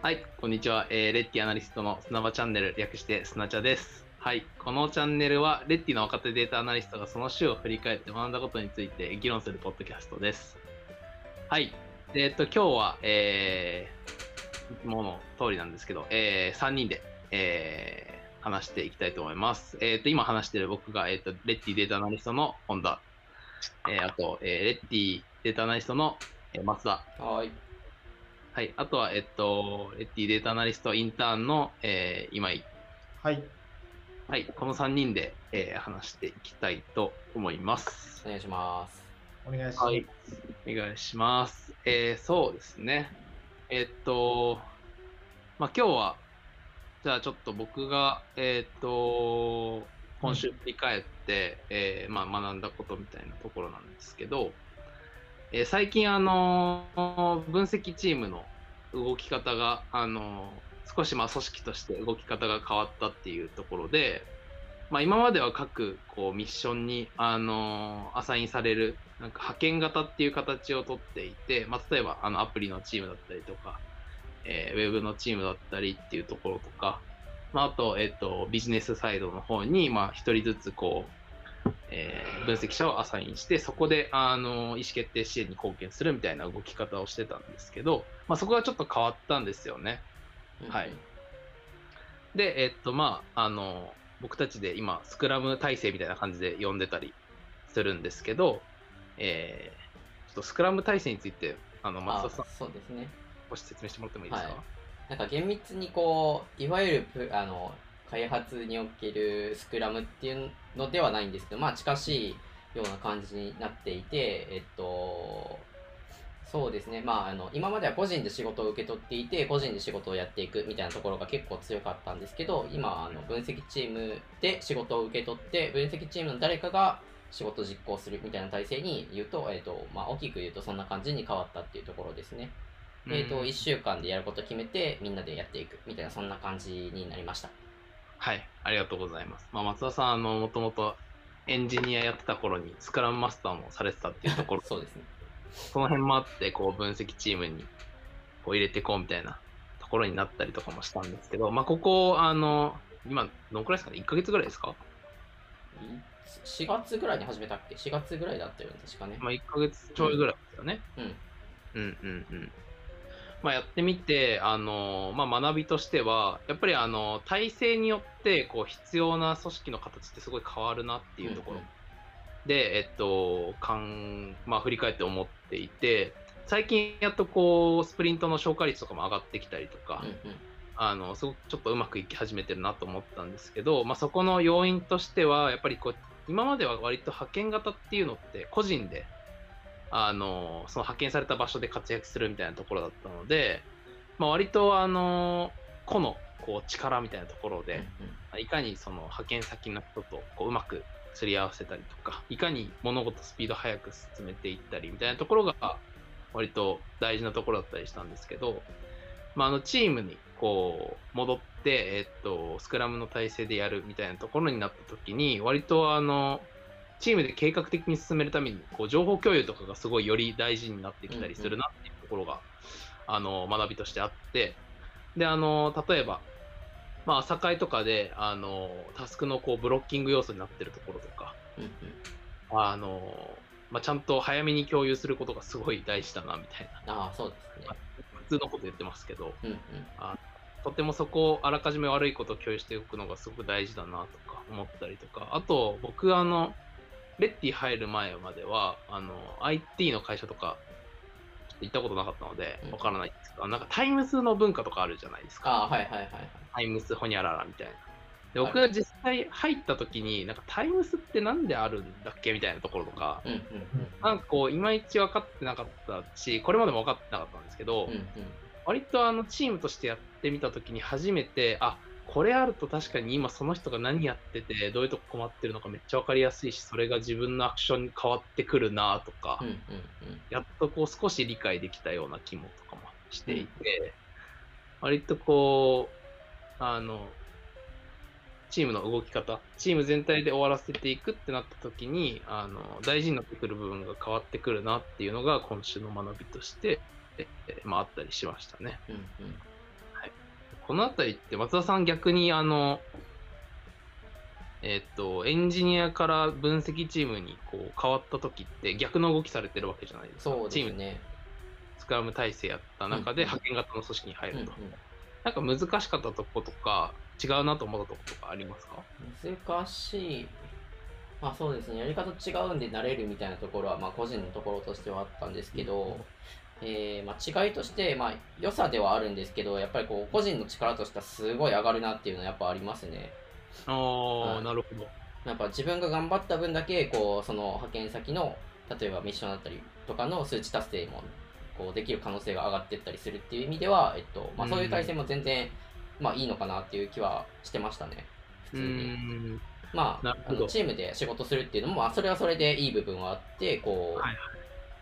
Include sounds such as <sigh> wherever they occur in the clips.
はい、こんにちは。えーレッティアナリストの砂場チャンネル、略して砂茶です。はい、このチャンネルは、レッティの若手データアナリストがその週を振り返って学んだことについて議論するポッドキャストです。はい、でえっと、今日は、えー、いつもの通りなんですけど、えー、3人で、えー話していきたいと思います。えっと、今話している僕が、えっと、レッティデータアナリストの本田、えーあと、えーレッティデータアナリストの、松田、はい。はい。あとは、えっと、レッティデータアナリストインターンの、えー今井。はい。はい。この3人で、えー話していきたいと思います。お願いします。お願いします。はい。お願いします。えーそうですね。えっと、まあ、今日は、じゃあちょっと僕が、えっと、今週振り返って、えーまあ、学んだことみたいなところなんですけど、えー最近、あのー分析チームの動き方が、あのー少しまあ組織として動き方が変わったっていうところで、まあ、今までは各こうミッションに、あのアサインされるなんか派遣型っていう形をとっていて、まあ、例えばあのアプリのチームだったりとか、えーウェブのチームだったりっていうところとか、まあ、あと,、えっとビジネスサイドの方に、まあ、一人ずつこう、えー分析者をアサインして、そこであの意思決定支援に貢献するみたいな動き方をしてたんですけど、まあ、そこがちょっと変わったんですよね。はいで、えっと、まあ、あの、僕たちで今、スクラム体制みたいな感じで呼んでたりするんですけど、えーちょっとスクラム体制について、あの、松田さんあ、そうですね。少し説明してもらってもいいですか、はいなんか厳密にこう、いわゆるプあの開発におけるスクラムっていうのではないんですけど、まあ近しいような感じになっていて、えっと、そうですね、まあ、あの今までは個人で仕事を受け取っていて、個人で仕事をやっていくみたいなところが結構強かったんですけど、今はあの分析チームで仕事を受け取って、分析チームの誰かが仕事を実行するみたいな体制に言うと、えっとまあ、大きく言うとそんな感じに変わったっていうところですね。えー、とうん。1週間でやることを決めてみんなでやっていくみたいなそんな感じになりましたはい、ありがとうございます。まあ、松田さん、あの、もともとエンジニアやってた頃に、スクラムマスターもされてたっていうところ、<laughs> そうですねその辺もあって、こう、分析チームにこう入れていこうみたいなところになったりとかもしたんですけど、まあ、ここ、あの、今、どのくらいですかね ?1 ヶ月ぐらいですか？4月ぐらいに始めたっけ？4月ぐらいだったよね確かねまあ、1ヶ月ちょいぐらいですよね。うんうんうんうん。まあ、やってみて、あのまあ、学びとしては、やっぱりあの体制によってこう必要な組織の形ってすごい変わるなっていうところ。で、えっと、かんまあ、振り返って思っていて、最近やっとこうスプリントの消化率とかも上がってきたりとか、うんうん。あのすごくちょっとうまくいき始めてるなと思ったんですけど、まあ、そこの要因としては、やっぱりこう今までは割と派遣型っていうのって個人であのその派遣された場所で活躍するみたいなところだったので、まあ、割とあの個のこう力みたいなところで、いかにその派遣先の人とこううまくすり合わせたりとか、いかに物事スピード速く進めていったりみたいなところが割と大事なところだったりしたんですけど、まあ、あのチームにこう戻って、えっと、スクラムの体制でやるみたいなところになった時に、割とあのチームで計画的に進めるためにこう情報共有とかがすごいより大事になってきたりするなっていうところが、あの学びとしてあって、であの例えば、まあ、朝会とかで、あの、タスクのこうブロッキング要素になってるところとか、あの、まあ、ちゃんと早めに共有することがすごい大事だな、みたいな。ああそうですね。普通のこと言ってますけど、うんうん。とてもそこをあらかじめ悪いことを共有しておくのがすごく大事だなとか思ったりとか、あと僕あの、Retty 入る前までは、あの、IT の会社とか、行ったことなかったのでうん、わからないんですけど、なんか times の文化とかあるじゃないですか。はいはいはいはい。 times ホニャララみたいな。ではい僕が実際入った時に、なんか times ってなんであるんだっけみたいなところとか、うんうんなんかこう、いまいち分かってなかったし、これまでも分かってなかったんですけど、うんうん。割とあのチームとしてやってみた時に初めて、あこれあると確かに今その人が何やってて、どういうとこ困ってるのかめっちゃ分かりやすいし、それが自分のアクションに変わってくるなとか、うんうんうん。やっとこう少し理解できたような気もとかもしていて、割とこう、あの、チームの動き方、チーム全体で終わらせていくってなった時に、あの、大事になってくる部分が変わってくるなっていうのが今週の学びとして、えまああったりしましたね。うんうんこのあたりって松田さん逆にあの、えっと、エンジニアから分析チームにこう変わった時って逆の動きされてるわけじゃないですか。そうチームですね。スクラム体制やった中でうんうん派遣型の組織に入うんうんると。なんか難しかったとことか、違うなと思ったとことかありますか？難しい。まあそうですね、やり方違うんで慣れるみたいなところは、まあ個人のところとしてはあったんですけど、えーまあ、違いとして、まあ良さではあるんですけど、やっぱりこう個人の力としてはすごい上がるなっていうのはやっぱありますね。ああ、はいなるほど。やっぱ自分が頑張った分だけ、こう、その派遣先の、例えばミッションだったりとかの数値達成も、こう、できる可能性が上がっていったりするっていう意味では、えっと、まあそういう体制も全然、まあいいのかなっていう気はしてましたね。普う通に。ん。まああのチームで仕事するっていうのも、まあそれはそれでいい部分はあって、こう、はい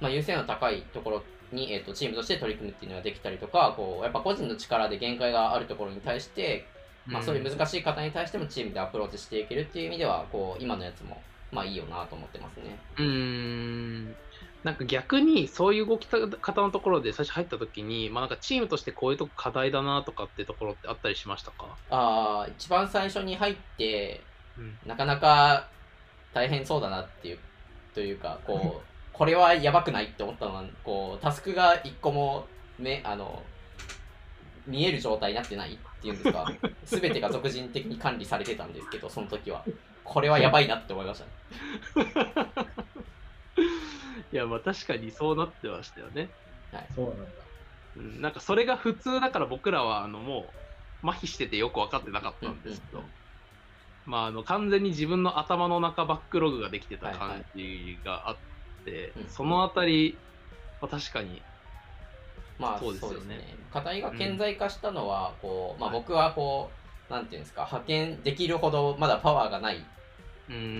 まあ優先の高いところに、えっと、チームとして取り組むっていうのができたりとか、こう、やっぱ個人の力で限界があるところに対して、まあそういう難しい方に対してもチームでアプローチしていけるっていう意味では、こう、今のやつも、まあいいよなと思ってますね。うーん。なんか逆にそういう動き方のところで最初入った時に、まあなんかチームとしてこういうとこ課題だなとかってところってあったりしましたか？ああ、一番最初に入って、うん。なかなか大変そうだなっていう、というか、こう、これはやばくないって思ったのは、こう、タスクが一個も、め、あの、見える状態になってないっていうんですか、<laughs> すべてが属人的に管理されてたんですけど、その時は。これはやばいなって思いましたね。<laughs> いや、まあ確かにそうなってましたよね。そうなんだ。うん、なんかそれが普通だから僕らはあのもう麻痺しててよく分かってなかったんですけど、うんうんまああの完全に自分の頭の中バックログができてたはいはい感じがあって、うん。そのあたりは確かにまあそそううですよね。ね。課題が顕在化したのは、こう、まあ僕はこう、なんていうんですか、派遣できるほどまだパワーがない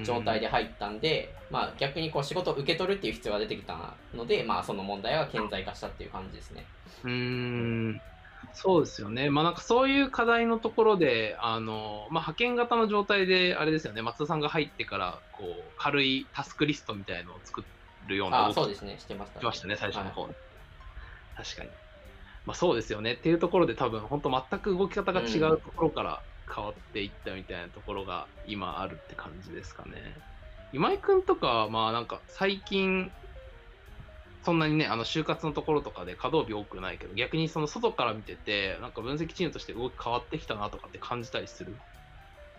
状態でで入ったんで、まあ逆にこう仕事を受け取るっていう必要が出てきたので、まあその問題が顕在化したっていう感じですね。うーん。そうですよね、まあ、なんかそういう課題のところで、あのまあ、派遣型の状態で、あれですよね、松田さんが入ってからこう軽いタスクリストみたいのを作るような動きそうですね、してました、しましたね、最初の方、はい確かに。まあ、そうですよねっていうところで、多分本当、全く動き方が違うところから変わっていったみたいなところが今あるって感じですかね。今井君とかは、まあなんか最近、そんなにね、あの就活のところとかで稼働日多くないけど、逆にその外から見てて、なんか分析チームとして動き変わってきたなとかって感じたりする？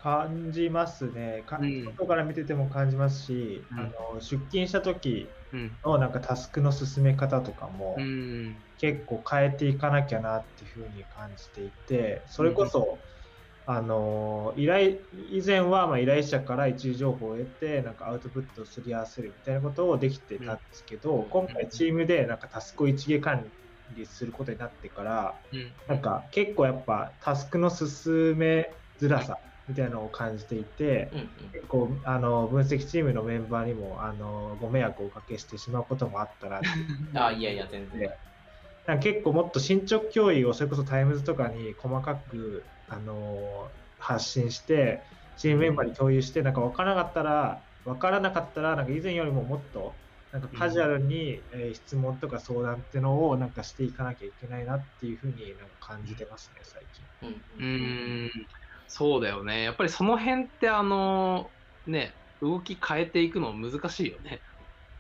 感じますね。かうん外から見てても感じますし、うんあの出勤した時うん。のなんかタスクの進め方とかもうん。結構変えていかなきゃなっていうふうに感じていて、それこそ、あの依頼以前はまあ依頼者から一時情報を得てなんかアウトプットをすり合わせるみたいなことをできてたんですけど、うん今回チームでなんかタスクを一元管理することになってからうん。なんか結構やっぱタスクの進めづらさみたいなのを感じていて、うんうん。結構あの分析チームのメンバーにもあのご迷惑をおかけしてしまうこともあったなって。あ <laughs> あ、いやいや、全然。なんか結構もっと進捗共有をそれこそ times とかに細かくあの発信してチームメンバーに共有してなんか分からなかったら分からなかったらなんか以前よりももっとなんかカジュアルに、えー質問とか相談っていうのをなんかしていかなきゃいけないなっていうふうになんか感じてますね最近。うんうーん、そうだよね。やっぱりその辺って、あの、ね、動き変えていくの難しいよね。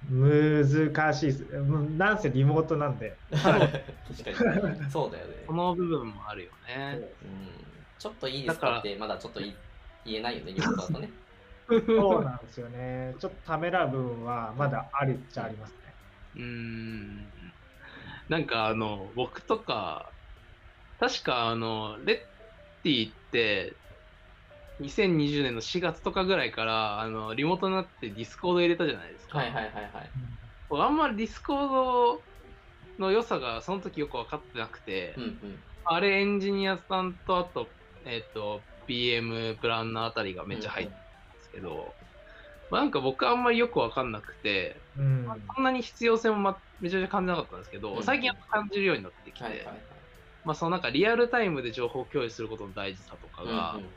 難しいです。うんなんせリモートなんで。確かに。そうだよね。その部分もあるよね。うんちょっといいですかって、まだちょっとい言えないよね、リモートだとね。そうなんですよね。ちょっとためらう部分はまだありっちゃありますね。うーん。なんかあの、僕とか、確かあの、 Retty って、2020年の4月とかぐらいから、あの、リモートになって Discord 入れたじゃないですか。はいはいはいはい。僕あんまり Discord の良さがその時よく分かってなくて、うんうん。あれエンジニアさんとあと、えっ、と、PM プランナーあたりがめっちゃ入ってるんですけど、まあなんか僕あんまりよく分かんなくて、うんまあそんなに必要性も、ま、めちゃめちゃ感じなかったんですけど、うん最近やっと感じるようになってきて、はいはいはい。まあそのなんかリアルタイムで情報共有することの大事さとかが、うんうん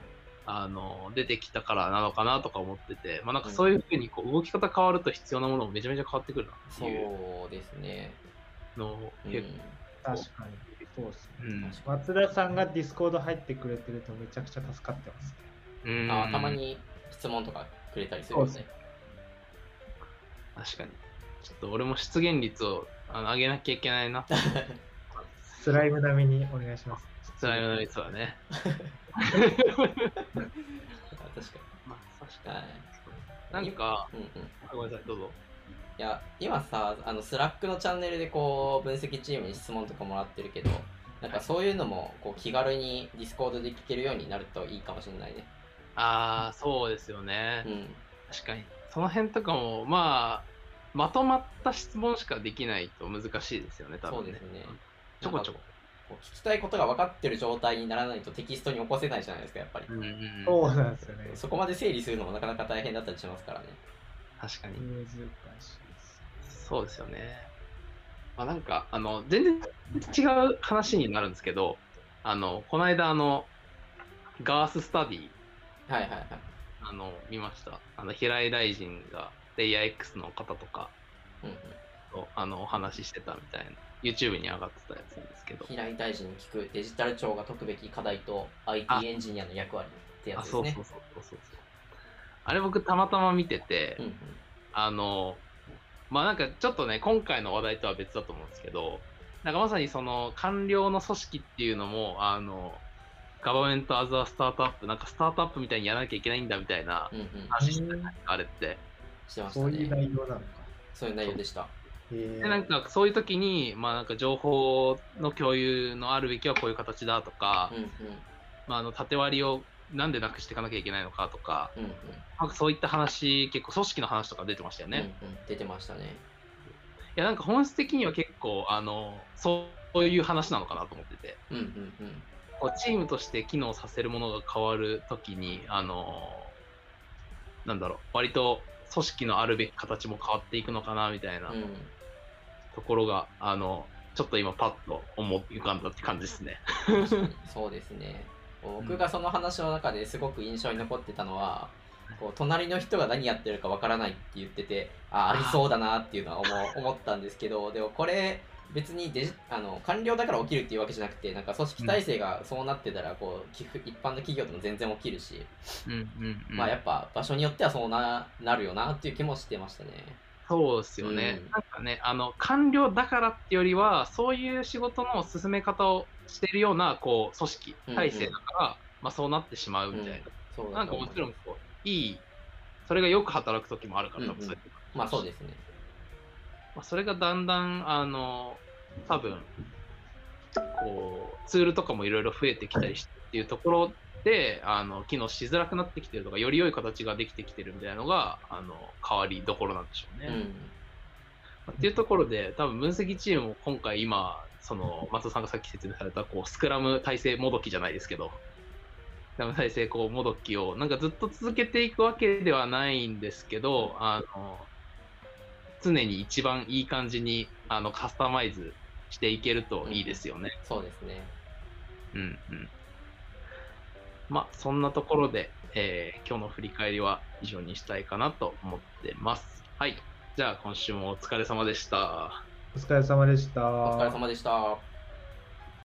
あの出てきたからなのかなとか思ってて、まあなんかそういうふうにこう動き方変わると必要なものもめちゃめちゃ変わってくるなっていうそうですね。の結構確かに。そうですね。うん松田さんが Discord 入ってくれてるとめちゃくちゃ助かってますね。うんあたまに質問とかくれたりするよね。確かに。ちょっと俺も出現率をあの上げなきゃいけないな。<laughs> スライム並みにお願いします。スライムの率はね。<laughs> 確かまあ、確に。かはい。に。なんか、うんうん。あごめんなさい、どうぞ。いや、今さ、あの、 Slack のチャンネルでこう、分析チームに質問とかもらってるけど、なんかそういうのもこう気軽に Discord で聞けるようになるといいかもしれないね。ああ、そうですよね。うん。確かに。その辺とかも、まあ、まとまった質問しかできないと難しいですよね、多分ね。そうですね。ちょこちょこ。こう聞きたいことが分かってる状態にならないとテキストに起こせないじゃないですか、やっぱり。うんうんうん。そうなんですよね。そこまで整理するのもなかなか大変だったりしますからね。確かに。難しいです。そうですよね。まあなんか、あの、全然違う話になるんですけど、あの、この間、あの、ガーススタディ、はいはいはい。あの、見ました。あの、平井大臣が、レイヤー X の方とかうんうん、と、あの、お話ししてたみたいな、YouTube に上がってたやつなんですけど、平井大臣に聞くデジタル庁が解くべき課題と IT あエンジニアの役割ってやあ、つですね。そうそうそうそうそう。あれ僕たまたま見てて、うんうんあの、まあなんかちょっとね、今回の話題とは別だと思うんですけど、なんかまさにその官僚の組織っていうのも、あの、ガバメントアザースタートアップ、なんかスタートアップみたいにやらなきゃいけないんだみたいなうんうん。話してたじゃないですかあれって。してましたそういうね。内容なのか。そういう内容でした。で、なんかそういう時に、まあなんか情報の共有のあるべきはこういう形だとか、うんうん。まああの縦割りをなんでなくしていかなきゃいけないのかとか、うんうん。なんかそういった話、結構組織の話とか出てましたよね。うんうん、出てましたね。いやなんか本質的には結構あのそういう話なのかなと思っててうんうんうん。こうチームとして機能させるものが変わるときにあのなんだろう割と組織のあるべき形も変わっていくのかなみたいなうん、ところが、あのちょっと今パッと思い浮かんだって感じですね。<laughs> そうですね。僕がその話の中ですごく印象に残ってたのは、こう隣の人が何やってるかわからないって言ってて、あ、ありそうだなっていうのは思思ったんですけど、でもこれ、別にデジあの官僚だから起きるっていうわけじゃなくて、なんか組織体制がそうなってたら、こう寄付一般の企業でも全然起きるし、うんうんうん。まあやっぱ場所によってはそうななるよなっていう気もしてましたね。そうですよね、うん。なんかね、あの官僚だからってよりは、そういう仕事の進め方をしているようなこう組織、体制だから、まあ、そうなってしまうみたいな、そうだなんかもちろんこう、いい、それがよく働く時もあるから、うんうん。まあそうですね。まあ、それがだんだん、あの多分こうツールとかもいろいろ増えてきたりしてっていうところであの機能しづらくなってきてるとかより良い形ができてきてるみたいなのがあの変わりどころなんでしょうね。うん。まあっていうところで多分分析チームも今回今その松尾さんがさっき説明されたこうスクラム体制もどきじゃないですけどスクラム体制こうもどきをなんかずっと続けていくわけではないんですけどあの常に一番いい感じにあのカスタマイズしていけるといいですよね。そうですね。うんうん。まあそんなところで、えー今日の振り返りは以上にしたいかなと思ってます。はい。じゃあ今週もお疲れ様でした。お疲れ様でした。お疲れ様でした。